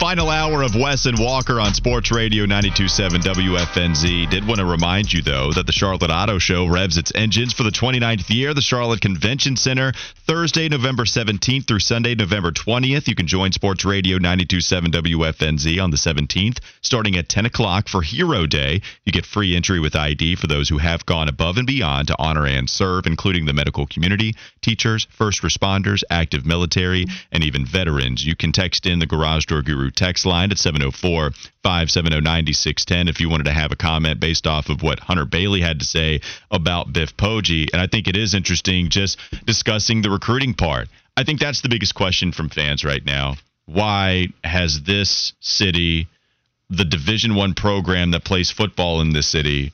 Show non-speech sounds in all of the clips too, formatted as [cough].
Final hour of Wes and Walker on Sports Radio 927 WFNZ. Did want to remind you, though, that the Charlotte Auto Show revs its engines for the 29th year. The Charlotte Convention Center, Thursday, November 17th through Sunday, November 20th. You can join Sports Radio 927 WFNZ on the 17th, starting at 10 o'clock for Hero Day. You get free entry with ID for those who have gone above and beyond to honor and serve, including the medical community, teachers, first responders, active military, and even veterans. You can text in the Garage Door Guru text line at 704 570 9610 if you wanted to have a comment based off of what Hunter Bailey had to say about Biff Poggi. And I think it is interesting just discussing the recruiting part. I think that's the biggest question from fans right now. Why has this city, the Division One program that plays football in this city,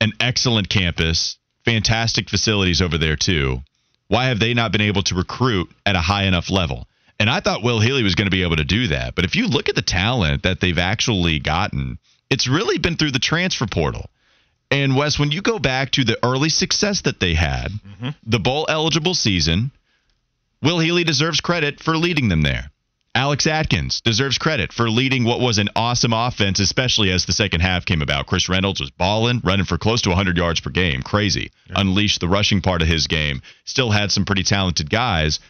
an excellent campus, fantastic facilities over there too? Why have they not been able to recruit at a high enough level? And I thought Will Healy was going to be able to do that. But if you look at the talent that they've actually gotten, it's really been through the transfer portal. And Wes, when you go back to the early success that they had, mm-hmm. the bowl eligible season, Will Healy deserves credit for leading them there. Alex Atkins deserves credit for leading what was an awesome offense, especially as the second half came about. Chris Reynolds was balling, running for close to 100 yards per game. Crazy. Yeah. Unleashed the rushing part of his game. Still had some pretty talented guys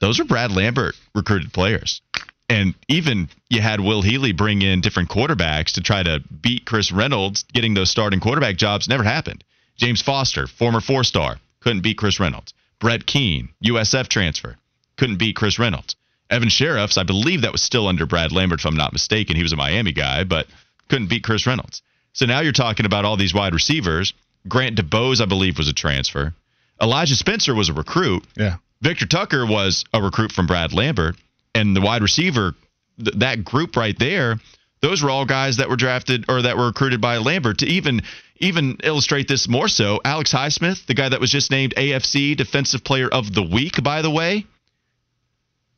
those are Brad Lambert recruited players. And even you had Will Healy bring in different quarterbacks to try to beat Chris Reynolds, getting those starting quarterback jobs never happened. James Foster, former four star, couldn't beat Chris Reynolds. Brett Keane, USF transfer, couldn't beat Chris Reynolds. Evan Shirreffs, I believe that was still under Brad Lambert, if I'm not mistaken. He was a Miami guy, but couldn't beat Chris Reynolds. So now you're talking about all these wide receivers. Grant DuBose, I believe, was a transfer. Elijah Spencer was a recruit. Yeah. Victor Tucker was a recruit from Brad Lambert, and the wide receiver, th- that group right there, those were all guys that were drafted or that were recruited by Lambert. To even even illustrate this more so, Alex Highsmith, the guy that was just named AFC Defensive Player of the Week, by the way,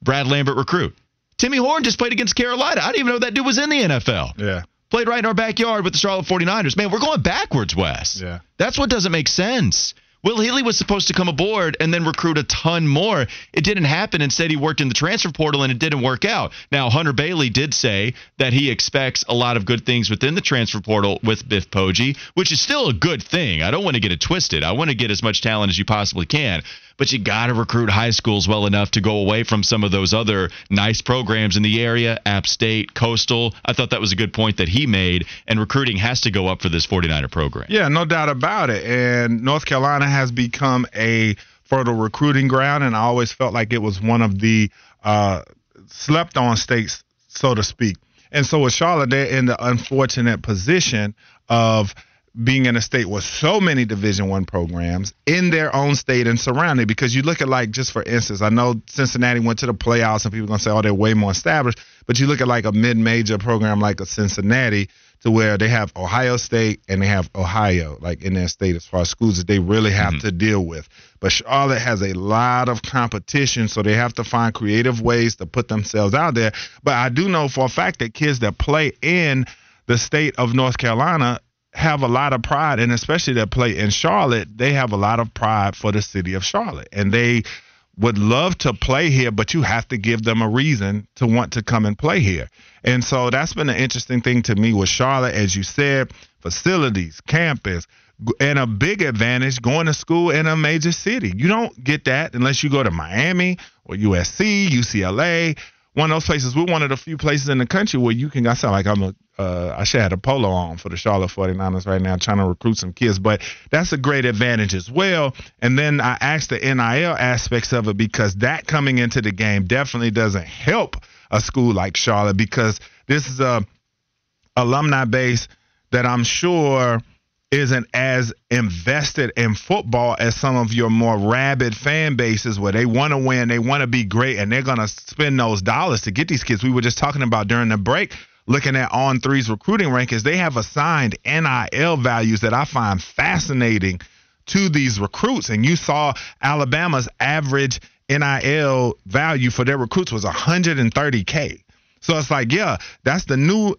Brad Lambert recruit. Timmy Horne just played against Carolina. I didn't even know that dude was in the NFL. Yeah. Played right in our backyard with the Charlotte 49ers. Man, we're going backwards, Wes. Yeah. That's what doesn't make sense. Will Healy was supposed to come aboard and then recruit a ton more. It didn't happen. Instead, he worked in the transfer portal and it didn't work out. Now, Hunter Bailey did say that he expects a lot of good things within the transfer portal with Biff Poggi, which is still a good thing. I don't want to get it twisted. I want to get as much talent as you possibly can but you got to recruit high schools well enough to go away from some of those other nice programs in the area, App State, Coastal. I thought that was a good point that he made, and recruiting has to go up for this 49er program. Yeah, no doubt about it. And North Carolina has become a fertile recruiting ground, and I always felt like it was one of the uh, slept on states, so to speak. And so with Charlotte, they're in the unfortunate position of – being in a state with so many division one programs in their own state and surrounding because you look at like just for instance i know cincinnati went to the playoffs and people are going to say oh they're way more established but you look at like a mid-major program like a cincinnati to where they have ohio state and they have ohio like in their state as far as schools that they really have mm-hmm. to deal with but charlotte has a lot of competition so they have to find creative ways to put themselves out there but i do know for a fact that kids that play in the state of north carolina have a lot of pride, and especially that play in Charlotte, they have a lot of pride for the city of Charlotte, and they would love to play here, but you have to give them a reason to want to come and play here. And so that's been an interesting thing to me with Charlotte, as you said, facilities, campus, and a big advantage going to school in a major city. You don't get that unless you go to Miami or USC, UCLA, one of those places. We're one of the few places in the country where you can. I sound like I'm a. Uh, I should have a polo on for the Charlotte 49ers right now, trying to recruit some kids. But that's a great advantage as well. And then I asked the NIL aspects of it because that coming into the game definitely doesn't help a school like Charlotte because this is a alumni base that I'm sure isn't as invested in football as some of your more rabid fan bases where they want to win, they want to be great, and they're going to spend those dollars to get these kids. We were just talking about during the break, looking at On Three's recruiting rankings, they have assigned NIL values that I find fascinating to these recruits. And you saw Alabama's average NIL value for their recruits was 130K. So it's like, yeah, that's the new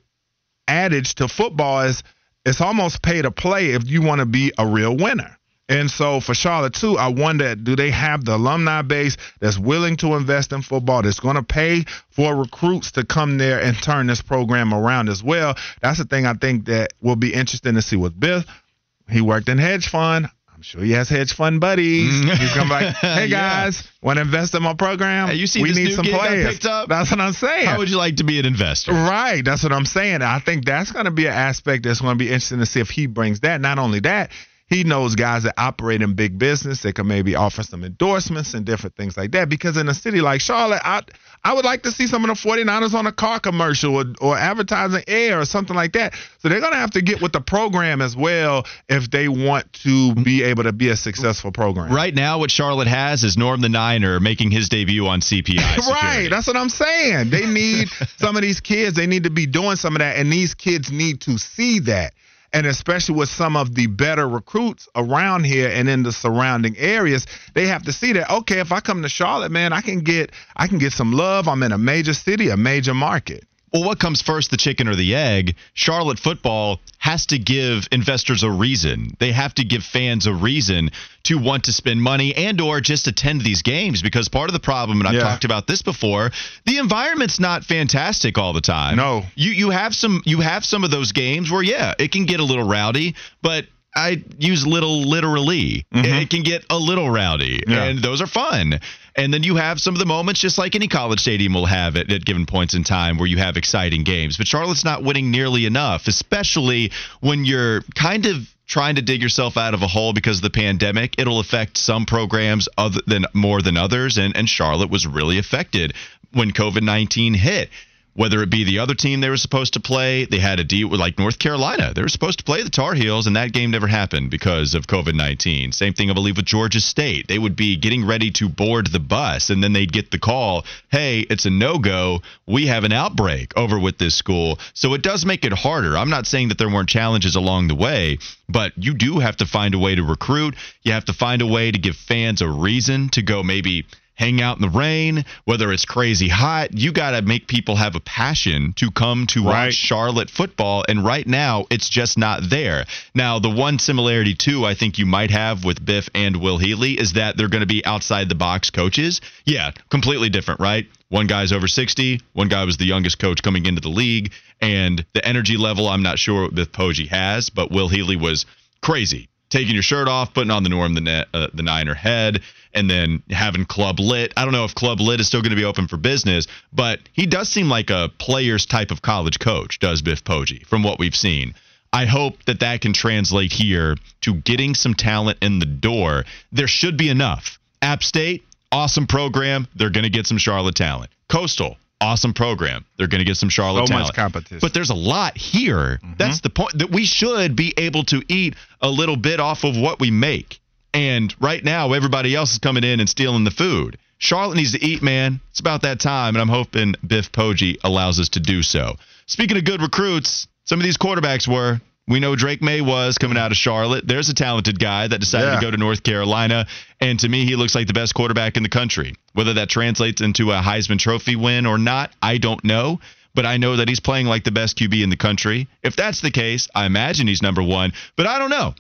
adage to football is – it's almost pay to play if you want to be a real winner. And so for Charlotte too, I wonder do they have the alumni base that's willing to invest in football, that's going to pay for recruits to come there and turn this program around as well? That's the thing I think that will be interesting to see with Biff. He worked in hedge fund. Sure he has hedge fund buddies. He's gonna be like, "Hey guys, yeah. want to invest in my program? Hey, you see, we need some players." That's what I'm saying. How would you like to be an investor? Right. That's what I'm saying. I think that's going to be an aspect that's going to be interesting to see if he brings that. Not only that, he knows guys that operate in big business that can maybe offer some endorsements and different things like that. Because in a city like Charlotte, I I would like to see some of the 49ers on a car commercial or, or advertising air or something like that. So they're going to have to get with the program as well if they want to be able to be a successful program. Right now, what Charlotte has is Norm the Niner making his debut on CPI. [laughs] right. That's what I'm saying. They need [laughs] some of these kids, they need to be doing some of that. And these kids need to see that and especially with some of the better recruits around here and in the surrounding areas, they have to see that okay, if I come to Charlotte, man, I can get I can get some love. I'm in a major city, a major market well, what comes first, the chicken or the egg? Charlotte football has to give investors a reason. They have to give fans a reason to want to spend money and or just attend these games because part of the problem and I've yeah. talked about this before, the environment's not fantastic all the time. No. You you have some you have some of those games where yeah, it can get a little rowdy, but I use little literally. Mm-hmm. It can get a little rowdy, yeah. and those are fun. And then you have some of the moments, just like any college stadium will have it at given points in time, where you have exciting games. But Charlotte's not winning nearly enough, especially when you're kind of trying to dig yourself out of a hole because of the pandemic. It'll affect some programs other than more than others, and and Charlotte was really affected when COVID nineteen hit whether it be the other team they were supposed to play, they had a deal with like North Carolina. They were supposed to play the Tar Heels, and that game never happened because of COVID 19. Same thing, I believe, with Georgia State. They would be getting ready to board the bus, and then they'd get the call hey, it's a no go. We have an outbreak over with this school. So it does make it harder. I'm not saying that there weren't challenges along the way, but you do have to find a way to recruit. You have to find a way to give fans a reason to go maybe hang out in the rain, whether it's crazy hot. You got to make people have a passion to come to right. watch Charlotte football. And right now, it's just not there. Now, the one similarity, too, I think you might have with Biff and Will Healy is that they're going to be outside the box coaches. Yeah, completely different, right? One guy's over 60. One guy was the youngest coach coming into the league. And the energy level, I'm not sure what Biff Poggi has, but Will Healy was crazy taking your shirt off, putting on the Norm the net, uh, the Niner head, and then having Club Lit. I don't know if Club Lit is still going to be open for business, but he does seem like a player's type of college coach, does Biff Poggi, from what we've seen. I hope that that can translate here to getting some talent in the door. There should be enough. App State, awesome program. They're going to get some Charlotte talent. Coastal, awesome program. They're going to get some Charlotte so talent. much competition. But there's a lot here. Mm-hmm. That's the point that we should be able to eat a little bit off of what we make. And right now, everybody else is coming in and stealing the food. Charlotte needs to eat, man. It's about that time, and I'm hoping Biff Poggi allows us to do so. Speaking of good recruits, some of these quarterbacks were. We know Drake Maye was coming out of Charlotte. There's a talented guy that decided yeah. to go to North Carolina. And to me, he looks like the best quarterback in the country. Whether that translates into a Heisman Trophy win or not, I don't know. But I know that he's playing like the best QB in the country. If that's the case, I imagine he's number one. But I don't know.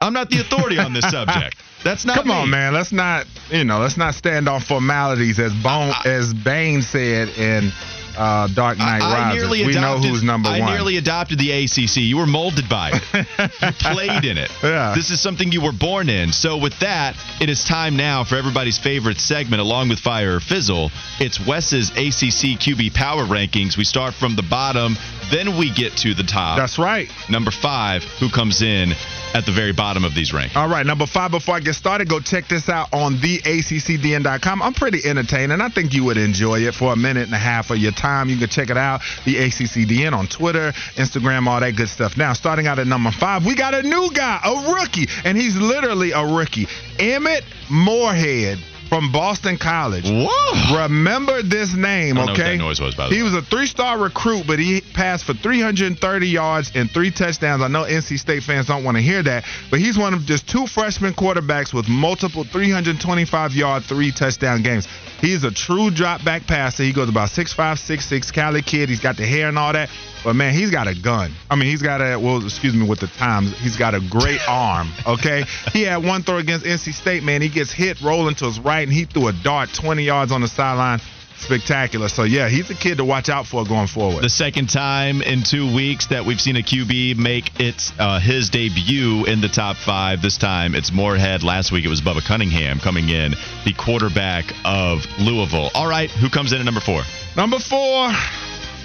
I'm not the authority on this [laughs] subject. That's not. Come me. on, man. Let's not, you know, let's not stand on formalities, as Bone, I, as Bane said in uh, Dark Knight I, Rises. we know who's number I one. I nearly adopted the ACC. You were molded by it. you [laughs] played in it. Yeah. This is something you were born in. So with that, it is time now for everybody's favorite segment, along with Fire or Fizzle. It's Wes's ACC QB Power Rankings. We start from the bottom, then we get to the top. That's right. Number five, who comes in at the very bottom of these rankings. All right, number five. Before I get started, go check this out on theaccdn.com. I'm pretty entertaining. And I think you would enjoy it for a minute and a half of your time. You can check it out, the ACCDN on Twitter, Instagram, all that good stuff. Now, starting out at number five, we got a new guy, a rookie, and he's literally a rookie. Emmett Morehead from Boston College. Whoa. Remember this name, okay? noise was, by the he was a three-star recruit, but he passed for 330 yards and three touchdowns. I know NC State fans don't want to hear that, but he's one of just two freshman quarterbacks with multiple 325-yard, three touchdown games. He's a true drop back passer. He goes about 6'5", 6'6", Cali kid. He's got the hair and all that. But man, he's got a gun. I mean, he's got a well, excuse me, with the times, he's got a great arm. Okay, he had one throw against NC State. Man, he gets hit rolling to his right, and he threw a dart 20 yards on the sideline spectacular. So yeah, he's a kid to watch out for going forward. The second time in two weeks that we've seen a QB make its uh, his debut in the top five. This time it's Morehead. Last week it was Bubba Cunningham coming in, the quarterback of Louisville. All right, who comes in at number four? Number four,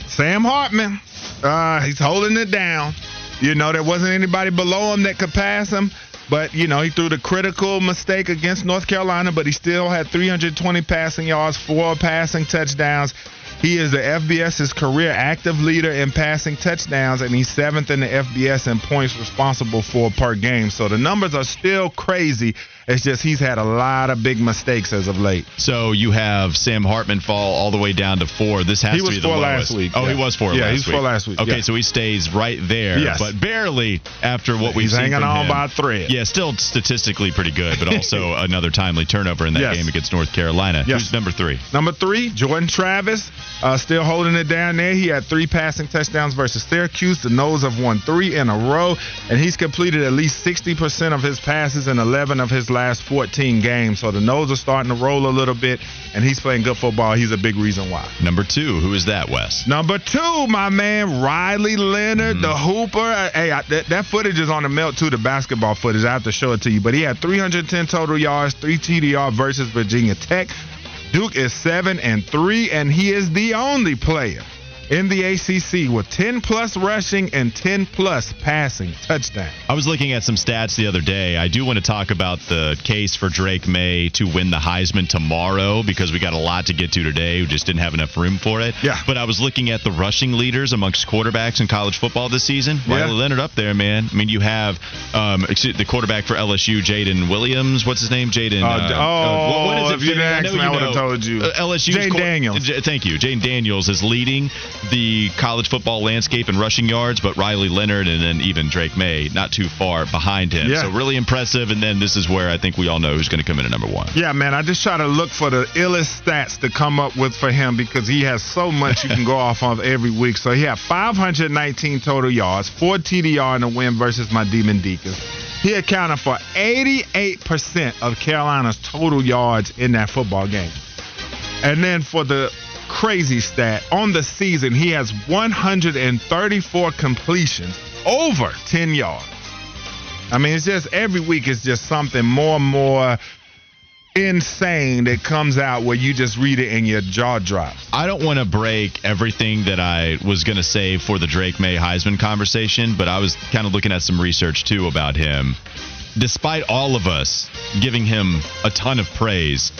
Sam Hartman. Uh, he's holding it down. You know, there wasn't anybody below him that could pass him. But, you know, he threw the critical mistake against North Carolina, but he still had 320 passing yards, four passing touchdowns. He is the FBS's career active leader in passing touchdowns, and he's seventh in the FBS in points responsible for per game. So the numbers are still crazy. It's just he's had a lot of big mistakes as of late. So you have Sam Hartman fall all the way down to four. This has he to was be the four lowest. last week. Oh, yeah. he was four. Yeah, last he's week. four last week. Okay, yeah. so he stays right there, Yes. but barely after what we've he's seen hanging on him. by a thread. Yeah, still statistically pretty good, but also [laughs] another timely turnover in that Yes. game against North Carolina. Yes. Who's number three? Number three, Jordan Travis, uh, still holding it down there. He had three passing touchdowns versus Syracuse. The Noles have won three in a row, and he's completed at least 60% of his passes in 11 of his last 14 games. So the Noles are starting to roll a little bit, and he's playing good football. He's a big reason why. Number two. Who is that, Wes? Number two, my man Riley Leonard, the Hooper. Uh, Hey, I, that, that footage is on the melt too. The basketball footage. I have to show it to you. But he had 310 total yards, three TDR versus Virginia Tech. Duke is seven and three, and he is the only player in the ACC with 10 plus rushing and 10 plus passing touchdowns. I was looking at some stats the other day. I do want to talk about the case for Drake Maye to win the Heisman tomorrow because we got a lot to get to today. We just didn't have enough room for it. Yeah. But I was looking at the rushing leaders amongst quarterbacks in college football this season. Yeah. Riley Leonard up there, man. I mean, you have um, the quarterback for LSU, Jaden Williams. What's his name? Jaden. Uh, uh, oh, what- what is it? if you didn't ask me, I would've know. told you. Uh, LSU's Jayden Daniels. J- Thank you. Jayden Daniels is leading the college football landscape in rushing yards, but Riley Leonard and then even Drake Maye not too far behind him. Yeah. So really impressive. And then this is where I think we all know who's going to come in at number one. Yeah, man, I just try to look for the illest stats to come up with for him because he has so much you can go [laughs] off of every week. So he had 519 total yards, four TDR in the win versus my Demon Deacons. He accounted for 88% of Carolina's total yards in that football game. And then for the crazy stat, on the season, he has 134 completions over 10 yards. I mean, it's just every week it's just something more and more insane that comes out where you just read it and your jaw drops. I don't want to break everything that I was going to say for the Drake Maye Heisman conversation, but I was kind of looking at some research too about him. Despite all of us giving him a ton of praise,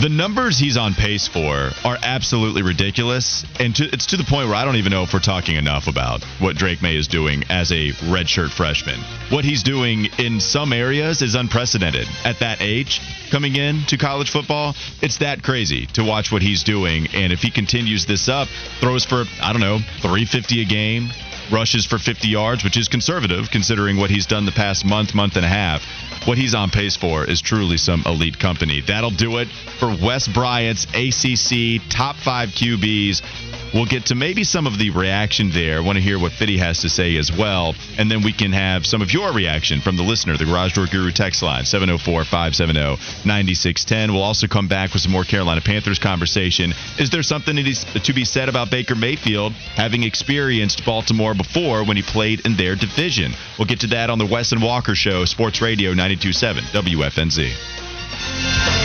the numbers he's on pace for are absolutely ridiculous, and to, it's to the point where I don't even know if we're talking enough about what Drake Maye is doing as a redshirt freshman. What he's doing in some areas is unprecedented at that age. Coming in to college football, it's that crazy to watch what he's doing, and if he continues this up, throws for I don't know 350 a game, rushes for 50 yards, which is conservative considering what he's done the past month, month and a half. What he's on pace for is truly some elite company. That'll do it for Wes Bryant's ACC top five QBs. We'll get to maybe some of the reaction there. I Want to hear what Fitty has to say as well. And then we can have some of your reaction from the listener, the Garage Door Guru text line, 704 570 9610. We'll also come back with some more Carolina Panthers conversation. Is there something to be said about Baker Mayfield having experienced Baltimore before when he played in their division? We'll get to that on the Wes and Walker Show, Sports Radio 927 WFNZ.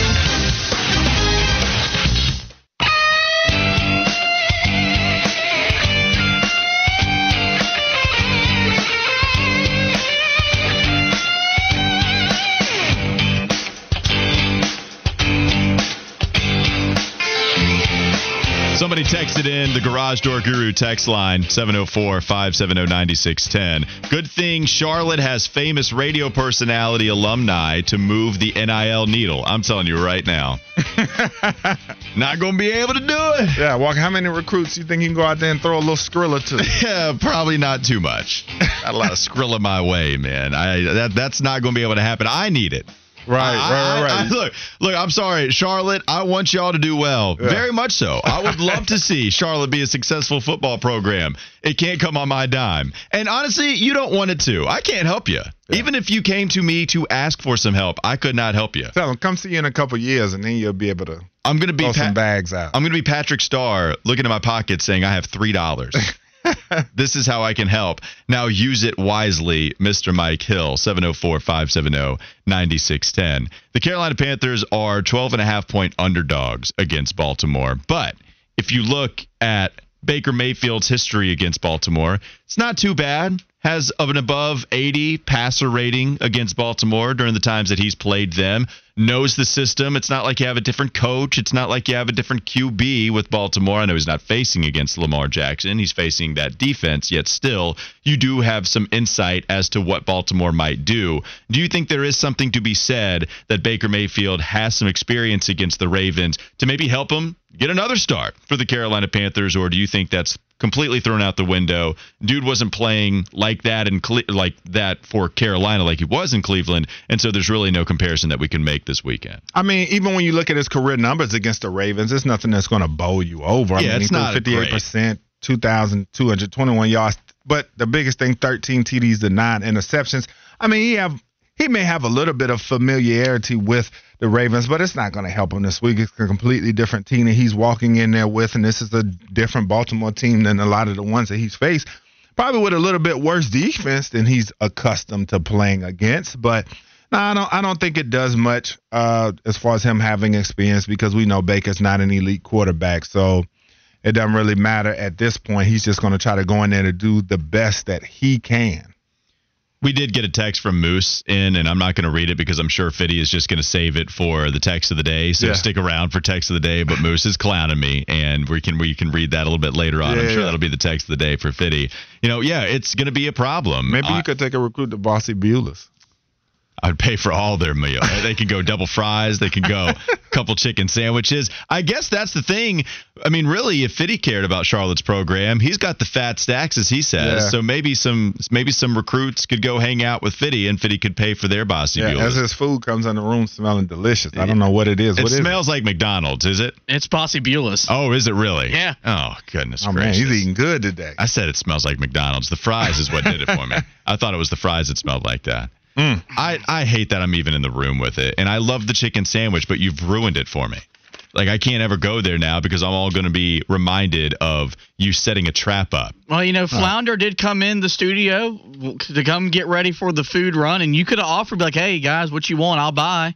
Texted in the Garage Door Guru text line 704 570 9610. Good thing Charlotte has famous radio personality alumni to move the NIL needle. I'm telling you right now. [laughs] Not going to be able to do it. Yeah, Walker, how many recruits do you think you can go out there and throw a little Skrilla to? [laughs] Yeah, probably not too much. [laughs] Got a lot of Skrilla my way, man. I that that's not going to be able to happen. I need it. Right, right, right. I, I, look, look. I'm sorry, Charlotte. I want y'all to do well, yeah. very much so. I would love to see Charlotte be a successful football program. It can't come on my dime, and honestly, you don't want it to. I can't help you. Yeah. Even if you came to me to ask for some help, I could not help you. Tell them come see you in a couple years, and then you'll be able to. I'm going to be throw some bags out. I'm going to be Patrick Star looking in my pocket saying I have three dollars. [laughs] [laughs] this is how I can help. Now use it wisely, Mr. Mike Hill, 704 570 9610. The Carolina Panthers are 12 and a half point underdogs against Baltimore. But if you look at Baker Mayfield's history against Baltimore, it's not too bad has of an above 80 passer rating against Baltimore during the times that he's played them. Knows the system. It's not like you have a different coach. It's not like you have a different QB with Baltimore. I know he's not facing against Lamar Jackson. He's facing that defense, yet still, you do have some insight as to what Baltimore might do. Do you think there is something to be said that Baker Mayfield has some experience against the Ravens to maybe help him get another start for the Carolina Panthers, or do you think that's completely thrown out the window. Dude wasn't playing like that in Cle- like that for Carolina like he was in Cleveland, and so there's really no comparison that we can make this weekend. I mean, even when you look at his career numbers against the Ravens, it's nothing that's going to bowl you over. I yeah, mean, it's not 58 percent, 2,221 yards, but the biggest thing, 13 TDs to nine interceptions. I mean, he have he may have a little bit of familiarity with the Ravens, but it's not going to help him this week. It's a completely different team that he's walking in there with, and this is a different Baltimore team than a lot of the ones that he's faced. Probably with a little bit worse defense than he's accustomed to playing against, but. No, I don't. I don't think it does much uh, as far as him having experience because we know Baker's not an elite quarterback, so it doesn't really matter at this point. He's just going to try to go in there to do the best that he can. We did get a text from Moose in, and I'm not going to read it because I'm sure Fitty is just going to save it for the text of the day. So yeah. stick around for text of the day. But Moose is clowning me, and we can we can read that a little bit later on. Yeah, I'm sure yeah. that'll be the text of the day for Fitty. You know, yeah, it's going to be a problem. Maybe you could take a recruit to Bossy Beulah's. I'd pay for all their meal. [laughs] They can go double fries. They can go a [laughs] couple chicken sandwiches. I guess that's the thing. I mean, really, if Fitty cared about Charlotte's program, he's got the fat stacks, as he says. Yeah. So maybe some maybe some recruits could go hang out with Fitty, and Fitty could pay for their bossy yeah, As his food comes in the room smelling delicious. I don't know what it is. It what smells it? like McDonald's, is it? It's Bossy Beulah's. Oh, is it really? Yeah. Oh, goodness oh, gracious. man, he's eating good today. I said it smells like McDonald's. The fries is what did it for me. [laughs] I thought it was the fries that smelled like that. Mm. I, I hate that I'm even in the room with it. And I love the chicken sandwich, but you've ruined it for me. Like I can't ever go there now because I'm all going to be reminded of you setting a trap up. Well, you know, Flounder did come in the studio to come get ready for the food run, and you could have offered like, "Hey guys, what you want? I'll buy."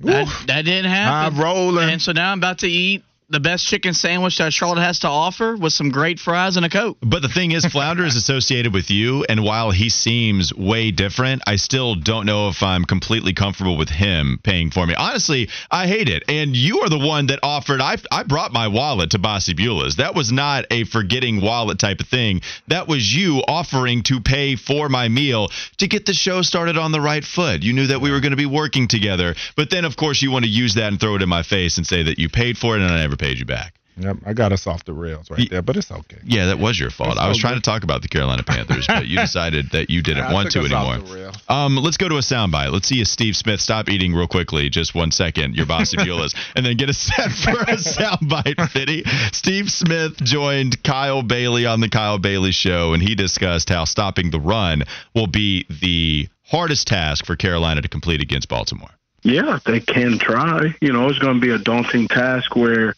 That, that, didn't happen. I'm rolling. And so now I'm about to eat the best chicken sandwich that Charlotte has to offer with some great fries and a Coke. But the thing is, Flounder is [laughs] associated with you, and while he seems way different, I still don't know if I'm completely comfortable with him paying for me. Honestly, I hate it. And you are the one that offered. I, I brought my wallet to Bossy Beulah's. That was not a forgetting wallet type of thing. That was you offering to pay for my meal to get the show started on the right foot. You knew that we were going to be working together. But then, of course, you want to use that and throw it in my face and say that you paid for it and I never never paid you back. Yep, I got us off the rails right there, but it's okay. Yeah, that was your fault. I was trying to talk about the Carolina Panthers, but you [laughs] decided that you didn't yeah, want to anymore. Um, let's go to a soundbite. Let's see if Steve Smith stop eating real quickly, just one second. Your bossy Beulah's, [laughs] and then get a set for a soundbite. Fitty. Steve Smith joined Kyle Bailey on the Kyle Bailey Show, and he discussed how stopping the run will be the hardest task for Carolina to complete against Baltimore. Yeah, they can try. You know, it's going to be a daunting task where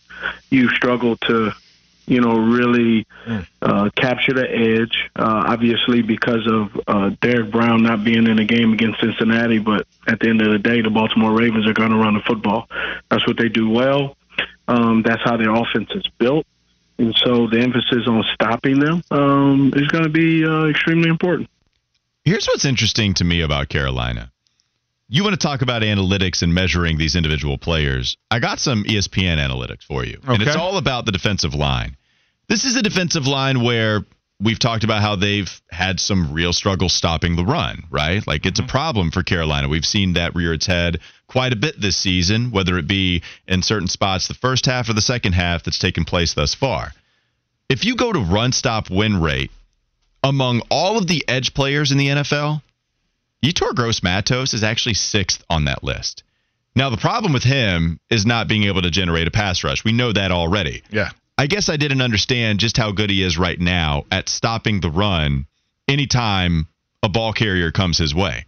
you struggle to, you know, really hmm. uh, capture the edge. Uh, obviously, because of uh, Derrick Brown not being in the game against Cincinnati, but at the end of the day, the Baltimore Ravens are going to run the football. That's what they do well. Um, that's how their offense is built. And so the emphasis on stopping them um, is going to be uh, extremely important. Here's what's interesting to me about Carolina you want to talk about analytics and measuring these individual players. I got some ESPN analytics for you. Okay. And it's all about the defensive line. This is a defensive line where we've talked about how they've had some real struggle stopping the run, right? Like it's mm-hmm. a problem for Carolina. We've seen that rear its head quite a bit this season, whether it be in certain spots the first half or the second half that's taken place thus far. If you go to run stop win rate among all of the edge players in the NFL, Yetur Gross Matos is actually sixth on that list. Now, the problem with him is not being able to generate a pass rush. We know that already. Yeah. I guess I didn't understand just how good he is right now at stopping the run anytime a ball carrier comes his way.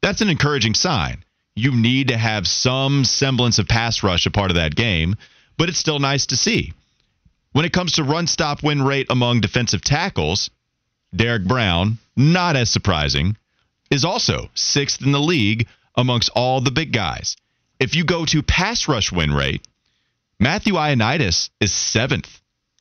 That's an encouraging sign. You need to have some semblance of pass rush a part of that game, but it's still nice to see. When it comes to run stop win rate among defensive tackles, Derrick Brown, not as surprising, is also sixth in the league amongst all the big guys. If you go to pass rush win rate, Matthew Ioannidis is seventh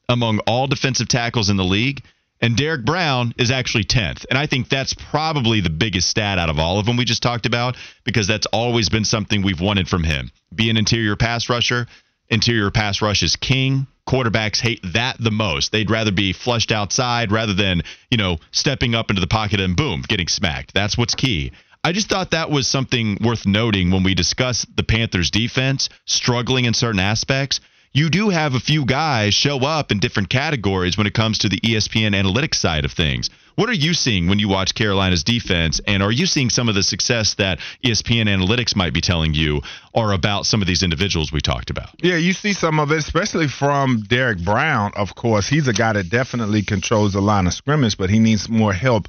among all defensive tackles in the league, and Derrick Brown is actually 10th. And I think that's probably the biggest stat out of all of them we just talked about because that's always been something we've wanted from him. Be an interior pass rusher. Interior pass rush is king. Quarterbacks hate that the most. They'd rather be flushed outside rather than, you know, stepping up into the pocket and boom, getting smacked. That's what's key. I just thought that was something worth noting when we discuss the Panthers defense struggling in certain aspects. You do have a few guys show up in different categories when it comes to the ESPN analytics side of things. What are you seeing when you watch Carolina's defense? And are you seeing some of the success that ESPN analytics might be telling you are about some of these individuals we talked about? Yeah, you see some of it, especially from Derrick Brown. Of course, he's a guy that definitely controls the line of scrimmage, but he needs more help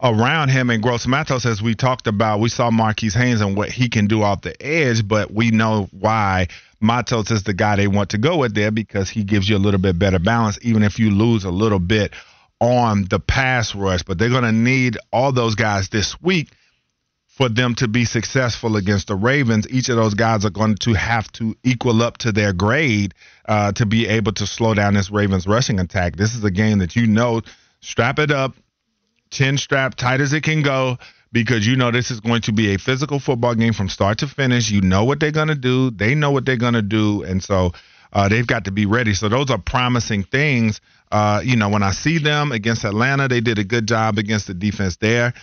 around him and Gross Matos, as we talked about, we saw Marquis Haynes and what he can do off the edge, but we know why Matos is the guy they want to go with there because he gives you a little bit better balance, even if you lose a little bit on the pass rush. But they're going to need all those guys this week for them to be successful against the Ravens. Each of those guys are going to have to equal up to their grade uh, to be able to slow down this Ravens rushing attack. This is a game that you know, strap it up, chin strap tight as it can go because you know this is going to be a physical football game from start to finish. You know what they're going to do. They know what they're going to do. And so uh, they've got to be ready. So those are promising things. Uh, you know, when I see them against Atlanta, they did a good job against the defense there.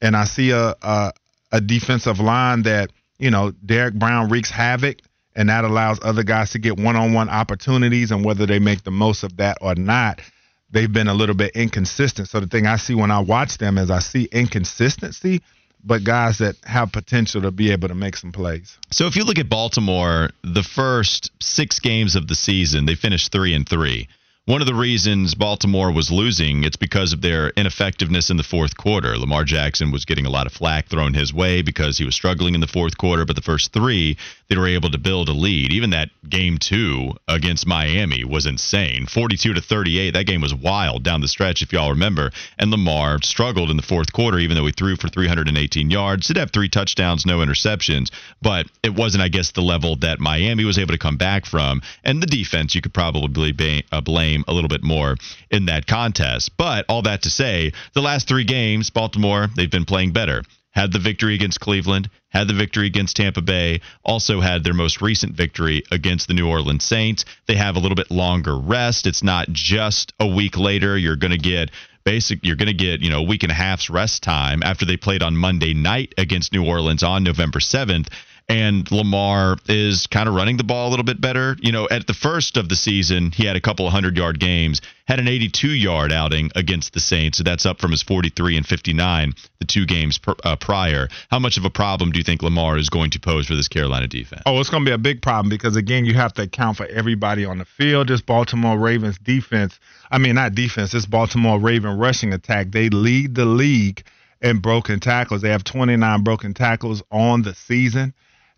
And I see a, a, a defensive line that, you know, Derrick Brown wreaks havoc. And that allows other guys to get one on one opportunities. And whether they make the most of that or not, they've been a little bit inconsistent. So the thing I see when I watch them is I see inconsistency, but guys that have potential to be able to make some plays. So if you look at Baltimore, the first six games of the season, they finished three and three. One of the reasons Baltimore was losing, it's because of their ineffectiveness in the fourth quarter. Lamar Jackson was getting a lot of flack thrown his way because he was struggling in the fourth quarter, but the first three, they were able to build a lead. Even that game two against Miami was insane. 42 to 38. That game was wild down the stretch, if y'all remember. And Lamar struggled in the fourth quarter, even though he threw for 318 yards. Did have three touchdowns, no interceptions, but it wasn't, I guess, the level that Miami was able to come back from. And the defense, you could probably ba- uh, blame a little bit more in that contest. But all that to say, the last three games, Baltimore, they've been playing better. Had the victory against Cleveland, had the victory against Tampa Bay, also had their most recent victory against the New Orleans Saints. They have a little bit longer rest. It's not just a week later. You're going to get basic you're going to get you know a week and a half's rest time after they played on monday night against new orleans on november 7th and Lamar is kind of running the ball a little bit better. You know, at the first of the season, he had a couple of hundred yard games, had an 82 yard outing against the Saints. So that's up from his 43 and 59 the two games uh, prior. How much of a problem do you think Lamar is going to pose for this Carolina defense? Oh, it's going to be a big problem because, again, you have to account for everybody on the field. This Baltimore Ravens defense, I mean, not defense, this Baltimore Raven rushing attack, they lead the league in broken tackles. They have 29 broken tackles on the season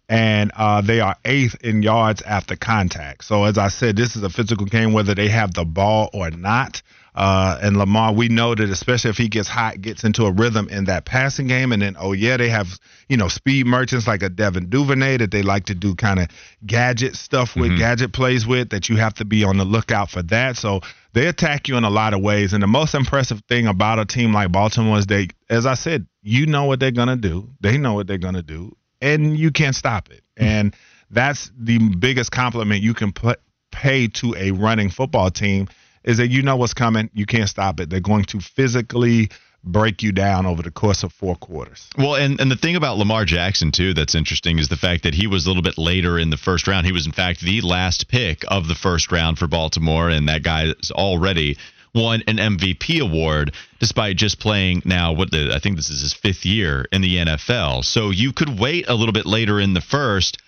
and uh, they are eighth in yards after contact. So as I said, this is a physical game whether they have the ball or not. Uh, and Lamar, we know that especially if he gets hot, gets into a rhythm in that passing game, and then oh yeah, they have you know speed merchants like a Devin Duvernay that they like to do kind of gadget stuff with, mm-hmm. gadget plays with. That you have to be on the lookout for that. So they attack you in a lot of ways. And the most impressive thing about a team like Baltimore is they, as I said, you know what they're gonna do. They know what they're gonna do and you can't stop it. [laughs] And that's the biggest compliment you can put, pay to a running football team is that you know what's coming. You can't stop it. They're going to physically break you down over the course of four quarters. Well, and, and the thing about Lamar Jackson, too, that's interesting is the fact that he was a little bit later in the first round. He was, in fact, the last pick of the first round for Baltimore, and that guy is already won an MVP award despite just playing now what the, I think this is his fifth year in the NFL. So you could wait a little bit later in the first.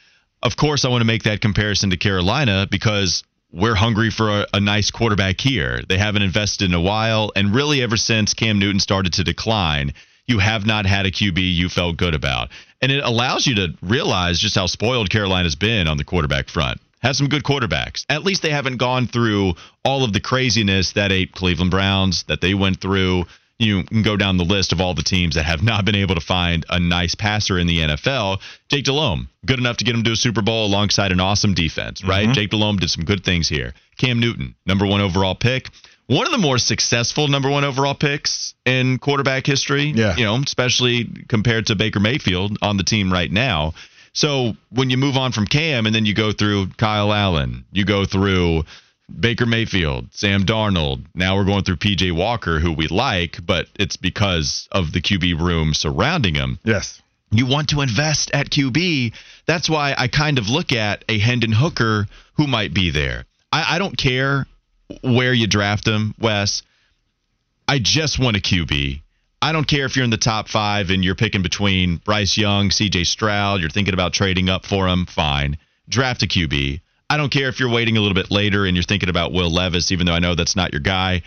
Of course, I want to make that comparison to Carolina because we're hungry for a, a, nice quarterback here. They haven't invested in a while, and really ever since Cam Newton started to decline, you have not had a QB you felt good about. And it allows you to realize just how spoiled Carolina's been on the quarterback front. Has some good quarterbacks. At least they haven't gone through all of the craziness that a Cleveland Browns that they went through. You can go down the list of all the teams that have not been able to find a nice passer in the NFL. Jake Delhomme, good enough to get him to a Super Bowl alongside an awesome defense, right? Mm-hmm. Jake Delhomme did some good things here. Cam Newton, number one overall pick one of the more successful number one overall picks in quarterback history. Yeah. You know, especially compared to Baker Mayfield on the team right now. So when you move on from Cam and then you go through Kyle Allen, you go through Baker Mayfield, Sam Darnold. Now we're going through PJ Walker, who we like, but it's because of the QB room surrounding him. Yes. You want to invest at QB. That's why I kind of look at a Hendon Hooker who might be there. I, I don't care where you draft him, Wes. I just want a QB. I don't care if you're in the top five and you're picking between Bryce Young, CJ Stroud, you're thinking about trading up for him, fine. Draft a QB. I don't care if you're waiting a little bit later and you're thinking about Will Levis, even though I know that's not your guy.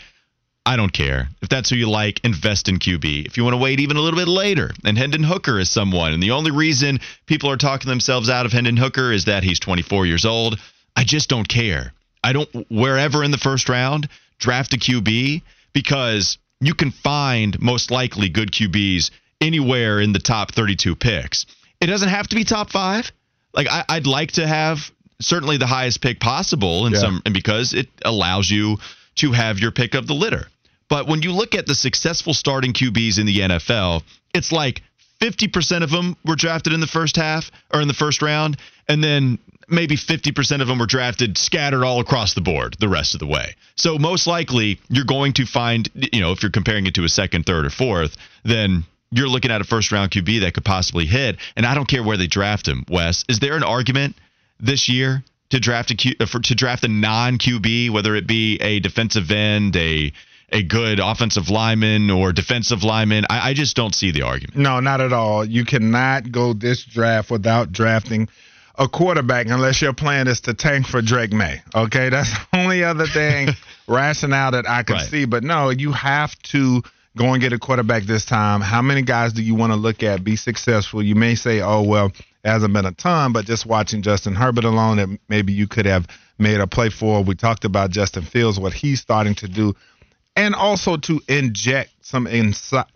I don't care. If that's who you like, invest in QB. If you want to wait even a little bit later, and Hendon Hooker is someone, and the only reason people are talking themselves out of Hendon Hooker is that he's 24 years old, I just don't care. I don't wherever in the first round draft a QB because you can find most likely good QBs anywhere in the top 32 picks. It doesn't have to be top five. Like I, would like to have certainly the highest pick possible in yeah. some, and because it allows you to have your pick of the litter. But when you look at the successful starting QBs in the NFL, it's like 50% of them were drafted in the first half or in the first round, and then maybe 50% of them were drafted scattered all across the board the rest of the way. So most likely you're going to find, you know, if you're comparing it to a second, third, or fourth, then you're looking at a first round QB that could possibly hit. And I don't care where they draft him, Wes. Is there an argument this year to draft a Q, uh, for, to draft a non QB, whether it be a defensive end, a a good offensive lineman or defensive lineman. I, I, just don't see the argument. No, not at all. You cannot go this draft without drafting a quarterback unless your plan is to tank for Drake Maye. Okay, that's [laughs] the only other thing [laughs] rationale that I can right. see. But no, you have to go and get a quarterback this time. How many guys do you want to look at be successful? You may say, oh well, it hasn't been a ton, but just watching Justin Herbert alone, that maybe you could have made a play for. We talked about Justin Fields, what he's starting to do, and also to inject some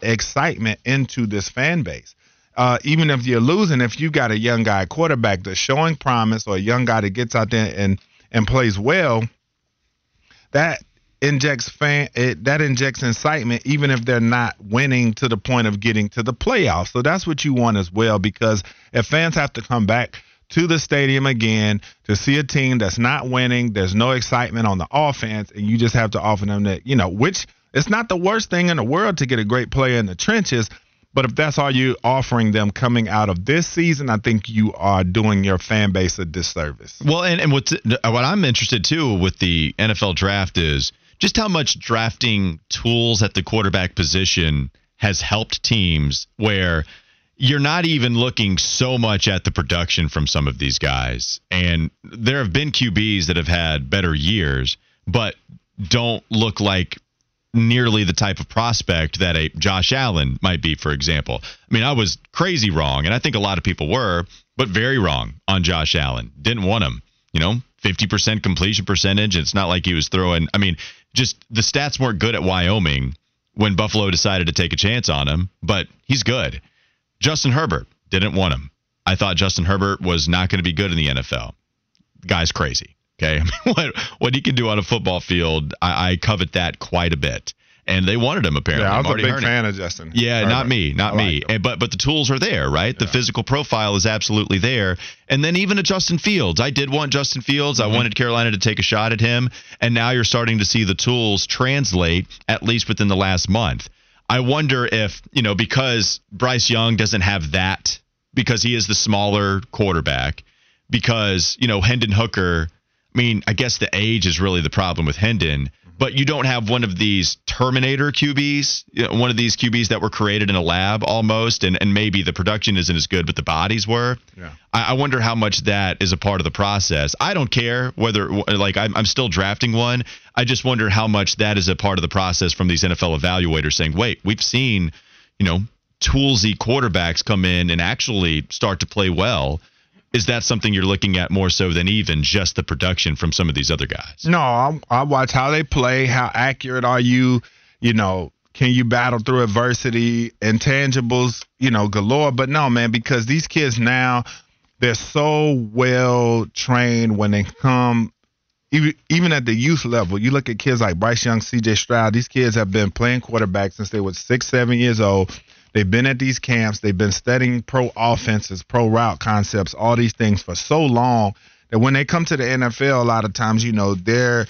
excitement into this fan base uh, even if you're losing, if you got a young guy quarterback that's showing promise or a young guy that gets out there and and plays well, that injects fan it, that injects incitement even if they're not winning to the point of getting to the playoffs. So that's what you want as well because if fans have to come back to the stadium again to see a team that's not winning, there's no excitement on the offense and you just have to offer them that, you know, which it's not the worst thing in the world to get a great player in the trenches, but if that's all you're offering them coming out of this season, I think you are doing your fan base a disservice. Well, and, and what uh, what I'm interested too with the NFL draft is just how much drafting tools at the quarterback position has helped teams where you're not even looking so much at the production from some of these guys. And there have been QBs that have had better years, but don't look like nearly the type of prospect that a Josh Allen might be, for example. I mean, I was crazy wrong, and I think a lot of people were, but very wrong on Josh Allen. Didn't want him. You know, 50% completion percentage. It's not like he was throwing, I mean, just the stats weren't good at Wyoming when Buffalo decided to take a chance on him, but he's good. Justin Herbert didn't want him. I thought Justin Herbert was not going to be good in the NFL. Guy's crazy. Okay, [laughs] I mean, what what he can do on a football field, I, I covet that quite a bit. And they wanted him apparently. Yeah, I was Marty a big fan of Justin. Yeah, not me, not me. and, but but the tools are there, right? Yeah. The physical profile is absolutely there. And then even a Justin Fields, I did want Justin Fields. Mm-hmm. I wanted Carolina to take a shot at him, and now you're starting to see the tools translate at least within the last month. I wonder if you know because Bryce Young doesn't have that because he is the smaller quarterback because you know Hendon Hooker I mean, I guess the age is really the problem with Hendon, mm-hmm. but you don't have one of these Terminator QBs, one of these QBs that were created in a lab almost, and, and maybe the production isn't as good, but the bodies were. Yeah. I, I wonder how much that is a part of the process. I don't care whether, like, I'm, I'm still drafting one. I just wonder how much that is a part of the process from these NFL evaluators saying, wait, we've seen, you know, toolsy quarterbacks come in and actually start to play well is that something you're looking at more so than even just the production from some of these other guys? No, I, I watch how they play. How accurate are you? You know, can you battle through adversity? Intangibles, you know, galore. But no, man, because these kids now they're so well trained when they come. Even, even at the youth level, you look at kids like Bryce Young, C.J. Stroud. These kids have been playing quarterback since they were six, seven years old They've been at these camps. They've been studying pro offenses, pro route concepts, all these things for so long that when they come to the NFL, a lot of times, you know, they're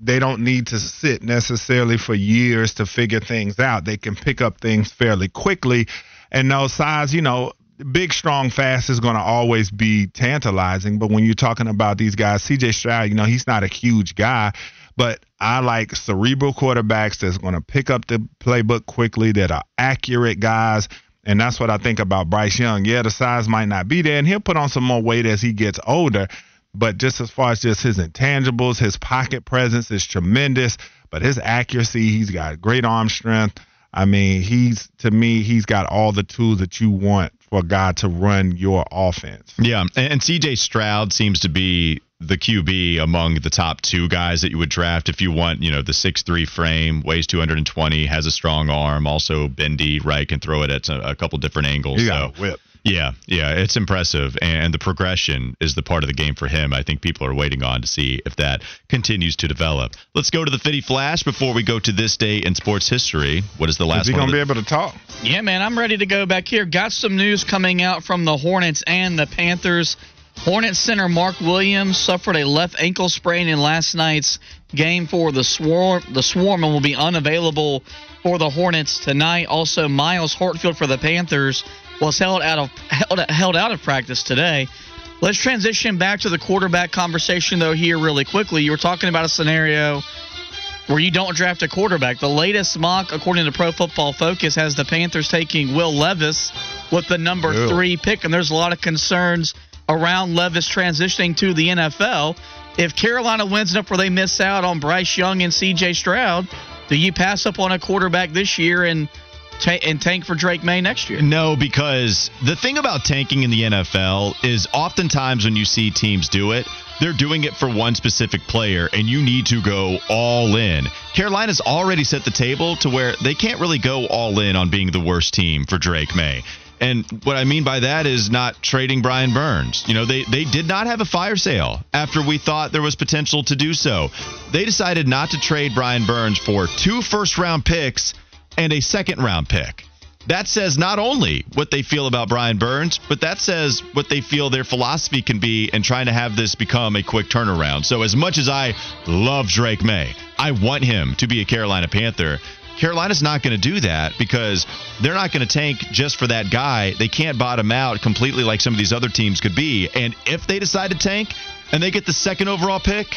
they don't need to sit necessarily for years to figure things out. They can pick up things fairly quickly. And those size, you know, big, strong, fast is going to always be tantalizing. But when you're talking about these guys, CJ Stroud, you know, he's not a huge guy, but I like cerebral quarterbacks that's going to pick up the playbook quickly, that are accurate guys. And that's what I think about Bryce Young. Yeah, the size might not be there, and he'll put on some more weight as he gets older. But just as far as just his intangibles, his pocket presence is tremendous. But his accuracy, he's got great arm strength. I mean, he's to me, he's got all the tools that you want for guy to run your offense. Yeah, and, and CJ Stroud seems to be the QB among the top two guys that you would draft if you want, you know, the six three frame, weighs 220, has a strong arm, also bendy, right, can throw it at a, a couple different angles. He got so, whip. Yeah, yeah, it's impressive, and the progression is the part of the game for him. I think people are waiting on to see if that continues to develop. Let's go to the Fitty Flash before we go to this day in sports history. What is the last? Is he gonna be able to talk? Yeah, man, I'm ready to go back here. Got some news coming out from the Hornets and the Panthers. Hornets center Mark Williams suffered a left ankle sprain in last night's game for the Swarm. The Swarm and will be unavailable for the Hornets tonight. Also, Miles Hartsfield for the Panthers was held out of held, held out of practice today. Let's transition back to the quarterback conversation though here really quickly. You were talking about a scenario where you don't draft a quarterback. The latest mock, according to Pro Football Focus, has the Panthers taking Will Levis with the number Ew. three pick, and there's a lot of concerns around Levis transitioning to the NFL. If Carolina wins enough where they miss out on Bryce Young and C.J. Stroud, do you pass up on a quarterback this year and and tank for Drake Maye next year? No, because the thing about tanking in the NFL is oftentimes when you see teams do it, they're doing it for one specific player, and you need to go all in. Carolina's already set the table to where they can't really go all in on being the worst team for Drake Maye. And what I mean by that is not trading Brian Burns. You know, they, they did not have a fire sale after we thought there was potential to do so. They decided not to trade Brian Burns for two first round picks and a second round pick. That says not only what they feel about Brian Burns, but that says what they feel their philosophy can be in trying to have this become a quick turnaround. So, as much as I love Drake Maye, I want him to be a Carolina Panther. Carolina's not going to do that because they're not going to tank just for that guy. They can't bottom out completely like some of these other teams could be. And if they decide to tank and they get the second overall pick,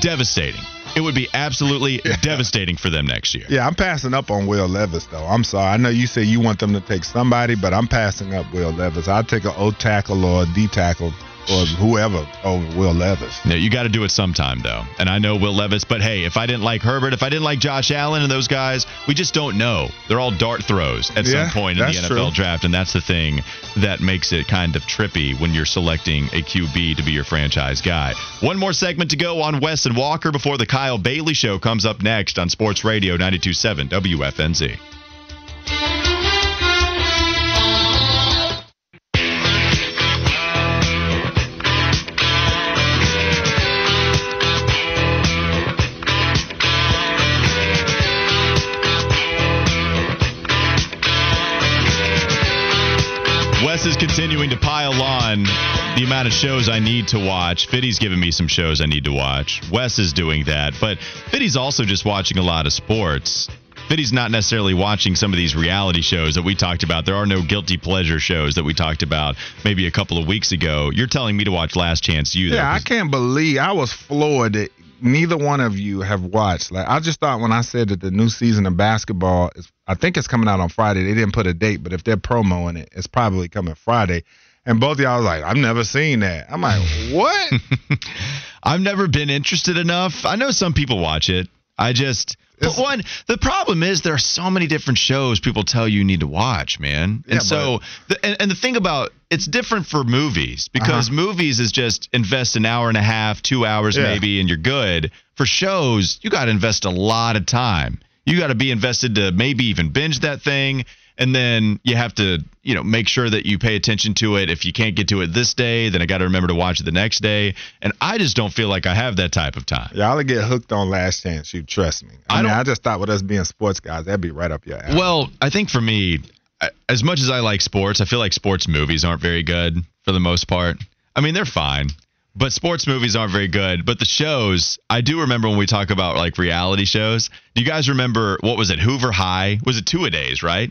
devastating. It would be absolutely [laughs] yeah. devastating for them next year. Yeah, I'm passing up on Will Levis though. I'm sorry. I know you say you want them to take somebody, but I'm passing up Will Levis. I'll take an O tackle or a D tackle or whoever over Will Levis. Yeah, you got to do it sometime though. And I know Will Levis, but hey, if I didn't like Herbert, if I didn't like Josh Allen and those guys, we just don't know. They're all dart throws at yeah, some point in the NFL true. draft, and that's the thing that makes it kind of trippy when you're selecting a QB to be your franchise guy. One more segment to go on Wes and Walker before the Kyle Bailey show comes up next on Sports Radio 927 WFNZ. Wes is continuing to pile on the amount of shows I need to watch. Fiddy's giving me some shows I need to watch. Wes is doing that, but Fiddy's also just watching a lot of sports. Fiddy's not necessarily watching some of these reality shows that we talked about. There are no guilty pleasure shows that we talked about maybe a couple of weeks ago. You're telling me to watch Last Chance U. though, Yeah, I 'cause- can't believe I was floored that neither one of you have watched. Like I just thought when I said that the new season of basketball is I think it's coming out on Friday. They didn't put a date, but if they're promoing it, it's probably coming Friday. And both of y'all was like, I've never seen that. I'm like, [laughs] what? I've never been interested enough. I know some people watch it. I just but one the problem is there are so many different shows people tell you need to watch, man. Yeah, And so the, and, and the thing about it's different for movies because Uh-huh. movies is just invest an hour and a half, 2 hours Yeah. maybe and you're good. For shows, you got to invest a lot of time. You got to be invested to maybe even binge that thing and then you have to, you know, make sure that you pay attention to it. If you can't get to it this day, then I got to remember to watch it the next day. And I just don't feel like I have that type of time. Y'all get hooked on Last Chance. You trust me. I, I mean, don't- I just thought with us being sports guys, that'd be right up your alley. Well, I think for me, as much as I like sports, I feel like sports movies aren't very good for the most part. I mean, they're fine, but sports movies aren't very good. But the shows, I do remember when we talk about like reality shows. Do you guys remember what was it? Hoover High? Was it two a days, right?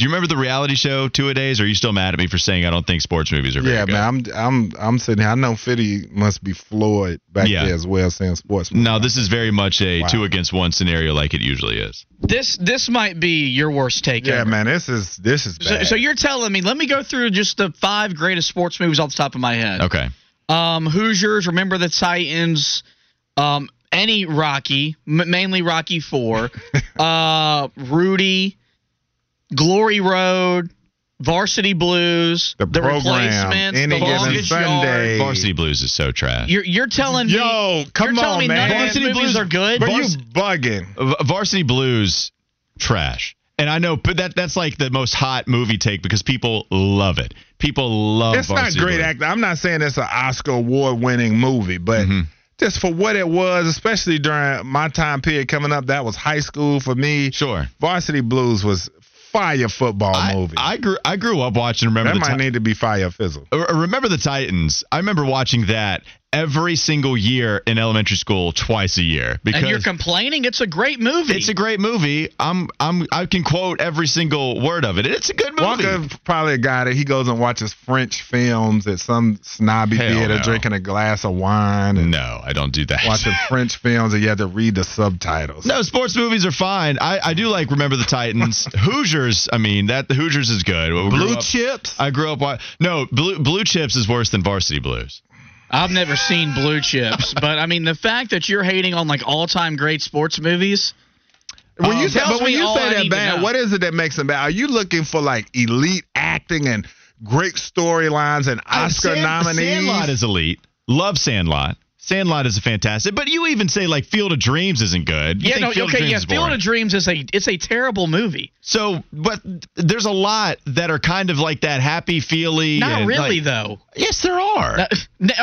Do you remember the reality show Two a Days? Or are you still mad at me for saying I don't think sports movies are very yeah, good? man, I'm I'm I'm sitting here. I know Fitty must be floored back Yeah. there as well, saying sports. No, this is very much a Wow. two against one scenario, like it usually is. This this might be your worst take Yeah, ever. man, this is this is So, bad. so you're telling me? Let me go through just the five greatest sports movies off the top of my head. Okay. Um, Hoosiers, Remember the Titans, um, any Rocky, m- mainly Rocky Four, [laughs] uh, Rudy, Glory Road, Varsity Blues, The program, Replacements, Any The Given Longest Sunday. Yard. Varsity Blues is so trash. You're you're telling me? Yo, come you're telling on, me man. none Varsity Blues- are good. but you Vars- bugging. Varsity Blues, trash. And I know, but that that's like the most hot movie take because people love it. People love. It's not Varsity great Blues. acting. I'm not saying it's an Oscar award winning movie, but Mm-hmm. just for what it was, especially during my time period coming up, that was high school for me. Sure. Varsity Blues was fire football I, movie. I grew I grew up watching. Remember that the might Ti- need to be fire fizzle. Remember the Titans. I remember watching that every single year in elementary school, twice a year. Because and you're complaining? It's a great movie. it's a great movie. I'm I'm I can quote every single word of it. It's a good movie. Walker probably a guy that he goes and watches French films at some snobby Hell theater, no. drinking a glass of wine and No, I don't do that. watching [laughs] French films, and you have to read the subtitles. No, sports movies are fine. I, I do like Remember the Titans. [laughs] Hoosiers, I mean that the Hoosiers is good. We Blue up- chips. I grew up. wa- No, Blue Blue Chips is worse than Varsity Blues. I've never seen Blue Chips, [laughs] but I mean the fact that you're hating on like all time great sports movies. When you Um, say, but when me you say that bad, what is it that makes them bad? Are you looking for like elite acting and great storylines and Oscar Sand- nominees? Sandlot is elite. Love Sandlot. Sandlot is a fantastic. But you even say like Field of Dreams isn't good. You yeah, think no, Field of okay, Dreams yeah. is Field of Dreams is a it's a terrible movie. So, but there's a lot that are kind of like that happy feely. Not and, really like- though. Yes, there are. Uh,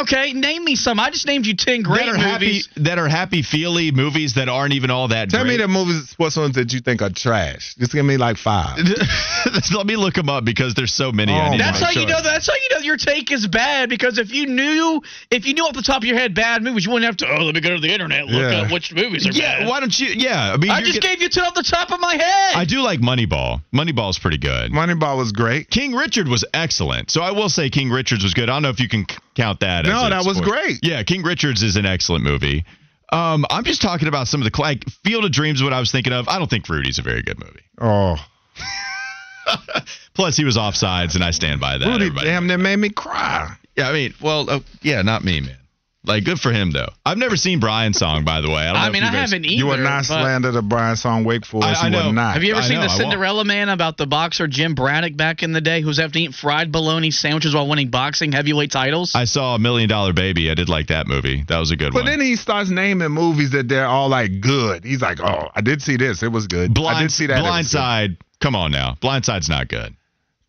okay, name me some. I just named you ten great that are happy movies. that are happy feely movies that aren't even all that Tell great. me the movies, what ones that you think are trash. Just give me like five. [laughs] Let me look them up because there's so many. I Oh, need That's make how you know. That's how you know your take is bad. Because if you knew, if you knew off the top of your head bad movies, you wouldn't have to. Oh, let me go to the internet look Yeah. up which movies are Yeah, bad. why don't you? Yeah, I mean, I just get- gave you two off the top of my head. I do like Moneyball. Moneyball's pretty good. Moneyball was great. King Richard was excellent. So I will say King Richards was good. I don't know if you can count that. as No, that was great. Yeah, King Richards is an excellent movie. Um, I'm just talking about some of the like Field of Dreams. What I was thinking of. I don't think Rudy's a very good movie. Oh, [laughs] Plus, he was offsides, and I stand by that. Rudy everybody. damn that made me cry. Yeah, I mean, well, oh, yeah, not me, man. Like, good for him though. I've never seen Brian's song, by the way. I, don't I if mean, I guys- haven't either. You would not but- slander the Brian song Wake Forest. I- I you know. would not. Have you ever I seen know, the Cinderella Man about the boxer Jim Braddock back in the day who's having to eat fried bologna sandwiches while winning boxing heavyweight titles? I saw a Million Dollar Baby. I did like that movie. That was a good But one. But then he starts naming movies that they're all like good. He's like, oh, I did see this. It was good. I Blind, did see that. it was good. Blindside. Come on now. Blindside's not good.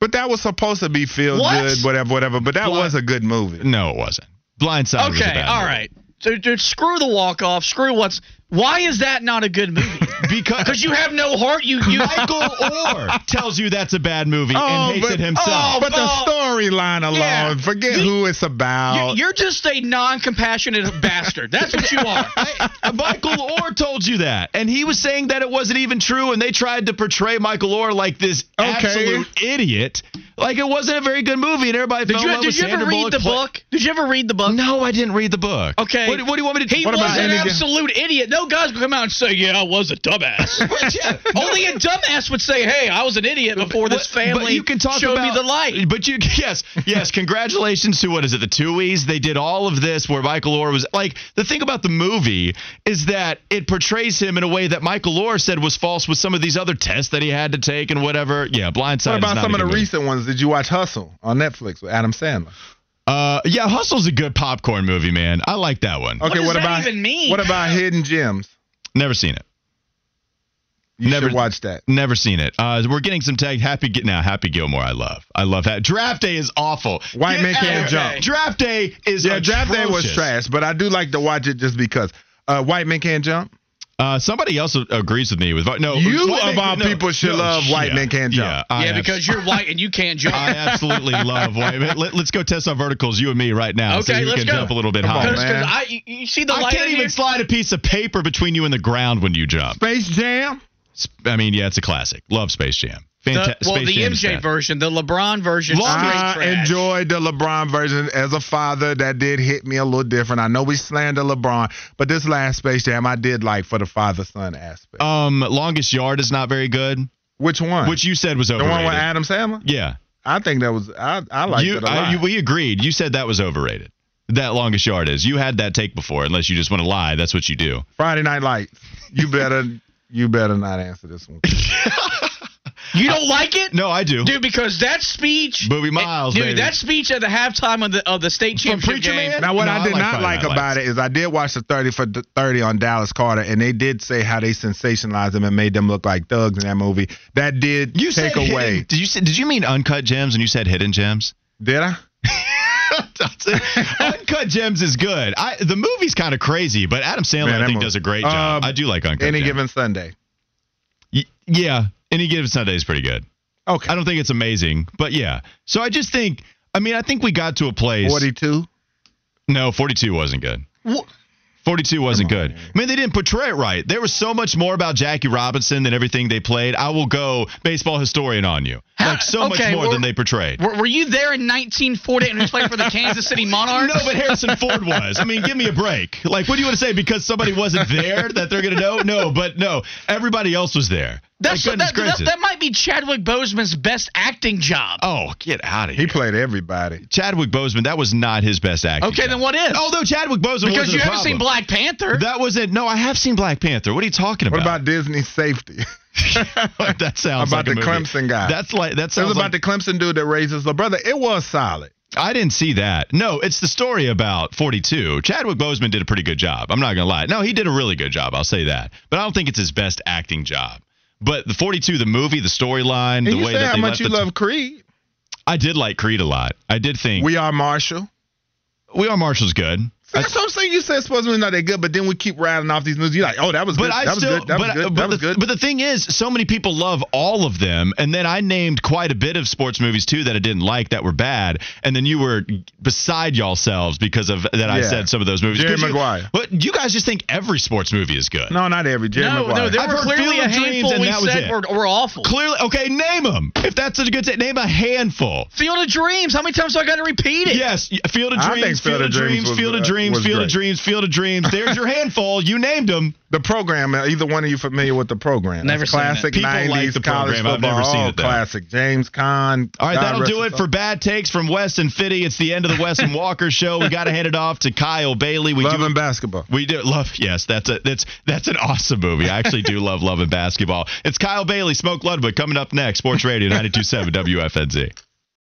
But that was supposed to be feel What? good, whatever, whatever. But that Blind- was a good movie. No, it wasn't. Blindside was a okay, bad all movie. right. So, so screw the walk off. Screw what's. Why is that not a good movie? [laughs] because Because you have no heart. You you. Michael [laughs] Oher tells you that's a bad movie Oh, and hates but- it himself. Oh, But the Oh. storyline alone, Yeah. forget You- who it's about. You're just a non-compassionate bastard. That's what you are. [laughs] I- Michael Oher told you that, and he was saying that it wasn't even true, and they tried to portray Michael Oher like this Okay. absolute idiot, like it wasn't a very good movie, and everybody Did fell in you love did with you ever read Bullock the play- book? Did you ever read the book? No, I didn't read the book. Okay. What, what do you want me to? He What was about an Andy Ga- absolute idiot. No guy's gonna come out and say, "Yeah, I was a dumbass." [laughs] Yeah. Only a dumbass would say, "Hey, I was an idiot before this But- family but you can talk showed about, me the light." But you, [laughs] yes, yes. Congratulations to what is it, the Tuohys? They did all of this where Michael Oher was like. The thing about the movie is that it portrays him in a way that Michael Oher said was false with some of these other tests that he had to take and whatever. Yeah, Blindside. what is about not some a of the good movie. recent ones? Did you watch Hustle on Netflix with Adam Sandler? Uh, yeah, Hustle's a good popcorn movie, man. I like that one. Okay, does what that about even mean? what about Hidden Gems? Never seen it. You Never- should watch that. Never seen it. Uh, we're getting some tag. Happy now. Happy Gilmore. I love. I love that. Draft Day is awful. White Get Man Can't Jump. Draft Day is Yeah, Draft Day was trash, but I do like to watch it just because. Uh, White Men Can't Jump. Uh, somebody else agrees with me with no. You White of all no, people should no, love White yeah, Men Can't Jump. Yeah, I yeah, abs- because you're white and you can't [laughs] jump. I absolutely love White Man. Let, us go test our verticals, you and me, right now. see Okay, who let's can go. jump a little bit Come on, higher. Because man. I, you, you see the I light can't even here? slide a piece of paper between you and the ground when you jump. Space Jam. I mean, yeah, it's a classic. Love Space Jam. The, well, the MJ fat. version, the LeBron version, I enjoyed the LeBron version as a father. That did hit me a little different. I know we slander LeBron, but this last Space Jam I did like for the father son aspect. Um, Longest Yard is not very good, Which one? which you said was overrated. the one with Adam Sandler? Yeah. I think that was I. I liked you, it a I- lot. you- we agreed. You said that was overrated. That longest yard is. You had that take before, unless you just want to lie. That's what you do. Friday Night Lights. You better. you better not answer this one. [laughs] You don't like it? No, I do. Dude, because that speech, Boobie Miles, dude, baby. that speech at the halftime of the of the state championship Preacher game. Man? Now, what No, I I did like not Friday like about it is I did watch the 30 for 30 on Dallas Carter, and they did say how they sensationalized them and made them look like thugs in that movie. That did You take said away. Hidden, did you say, did you mean uncut gems and you said hidden gems? Did I? [laughs] Uncut gems is good. I the movie's kind of crazy, but Adam Sandler Man, I think movie- does a great job. Um, I do like uncut Any gems. given Sunday. Y- yeah, any given Sunday is pretty good. Okay. I don't think it's amazing, but yeah. So I just think. I mean, I think we got to a place. 42. No, 42 wasn't good. Wh- 42 wasn't good. I mean, they didn't portray it right. There was so much more about Jackie Robinson than everything they played. I will go baseball historian on you. Like so Okay, much more than they portrayed. Were, were you there in 1948 and he was playing for the Kansas City Monarchs? [laughs] No, but Harrison Ford was. I mean, give me a break. Like, what do you want to say? Because somebody wasn't there that they're going to know? No, but no, everybody else was there. That's, like, that, that, that might be Chadwick Boseman's best acting job. oh, get out of here. He played everybody. Chadwick Boseman, that was not his best acting. okay, job. then what is? Although Chadwick Boseman because wasn't you haven't seen. Black Panther. That wasn't. No, I have seen Black Panther. What are you talking about? What about? about Disney safety? [laughs] [laughs] that sounds about like a the movie. Clemson guy? That's like that It sounds was about like the Clemson dude that raises the brother. It was solid. I didn't see that. No, it's the story about 42. Chadwick Boseman did a pretty good job. I'm not gonna lie. No, he did a really good job. I'll say that. But I don't think it's his best acting job. But the 42, the movie, the storyline, the you way say that how much you love Creed. I did like Creed a lot. I did think We are Marshall. We Are Marshall's good. I- That's what I'm saying. You said supposed to be not that good, but then we keep rattling off these movies. You're like, oh, that was But good. I that was still, good. That but, was good. but That was the, good. But the thing is, so many people love all of them, and then I named quite a bit of sports movies too that I didn't like that were bad, and then you were beside yourselves because of that. I said some of those movies. Jerry 'Cause you- Maguire. But you guys just think every sports movie is good. no, not every. Jerry no, Maguire. no, there I've were clearly Field a handful and we that said it. were, were awful. Clearly, okay, name them. If that's a good say, name a handful. Field of Dreams. How many times do I got to repeat it? Yes, Field of I think Dreams, Field Field of of Dreams Dreams, Field of uh, Dreams, was Field of. Dreams, Field of Dreams. There's your [laughs] handful. You named them. the program. uh, Either one of you familiar with the program? Never That's seen it. classic People like '90s the college program. I've football. never seen oh, it, though. classic. James Caan. All right, God that'll do it for bad takes from Wes and Fitty. It's the end of the Wes and Walker show. We got to hand it off to Kyle Bailey. We Love do and basketball. We do love. Yes, that's a that's that's an awesome movie. I actually do love love and basketball. It's Kyle Bailey, Smoke Ludwig coming up next. Sports Radio 92.7 WFNZ.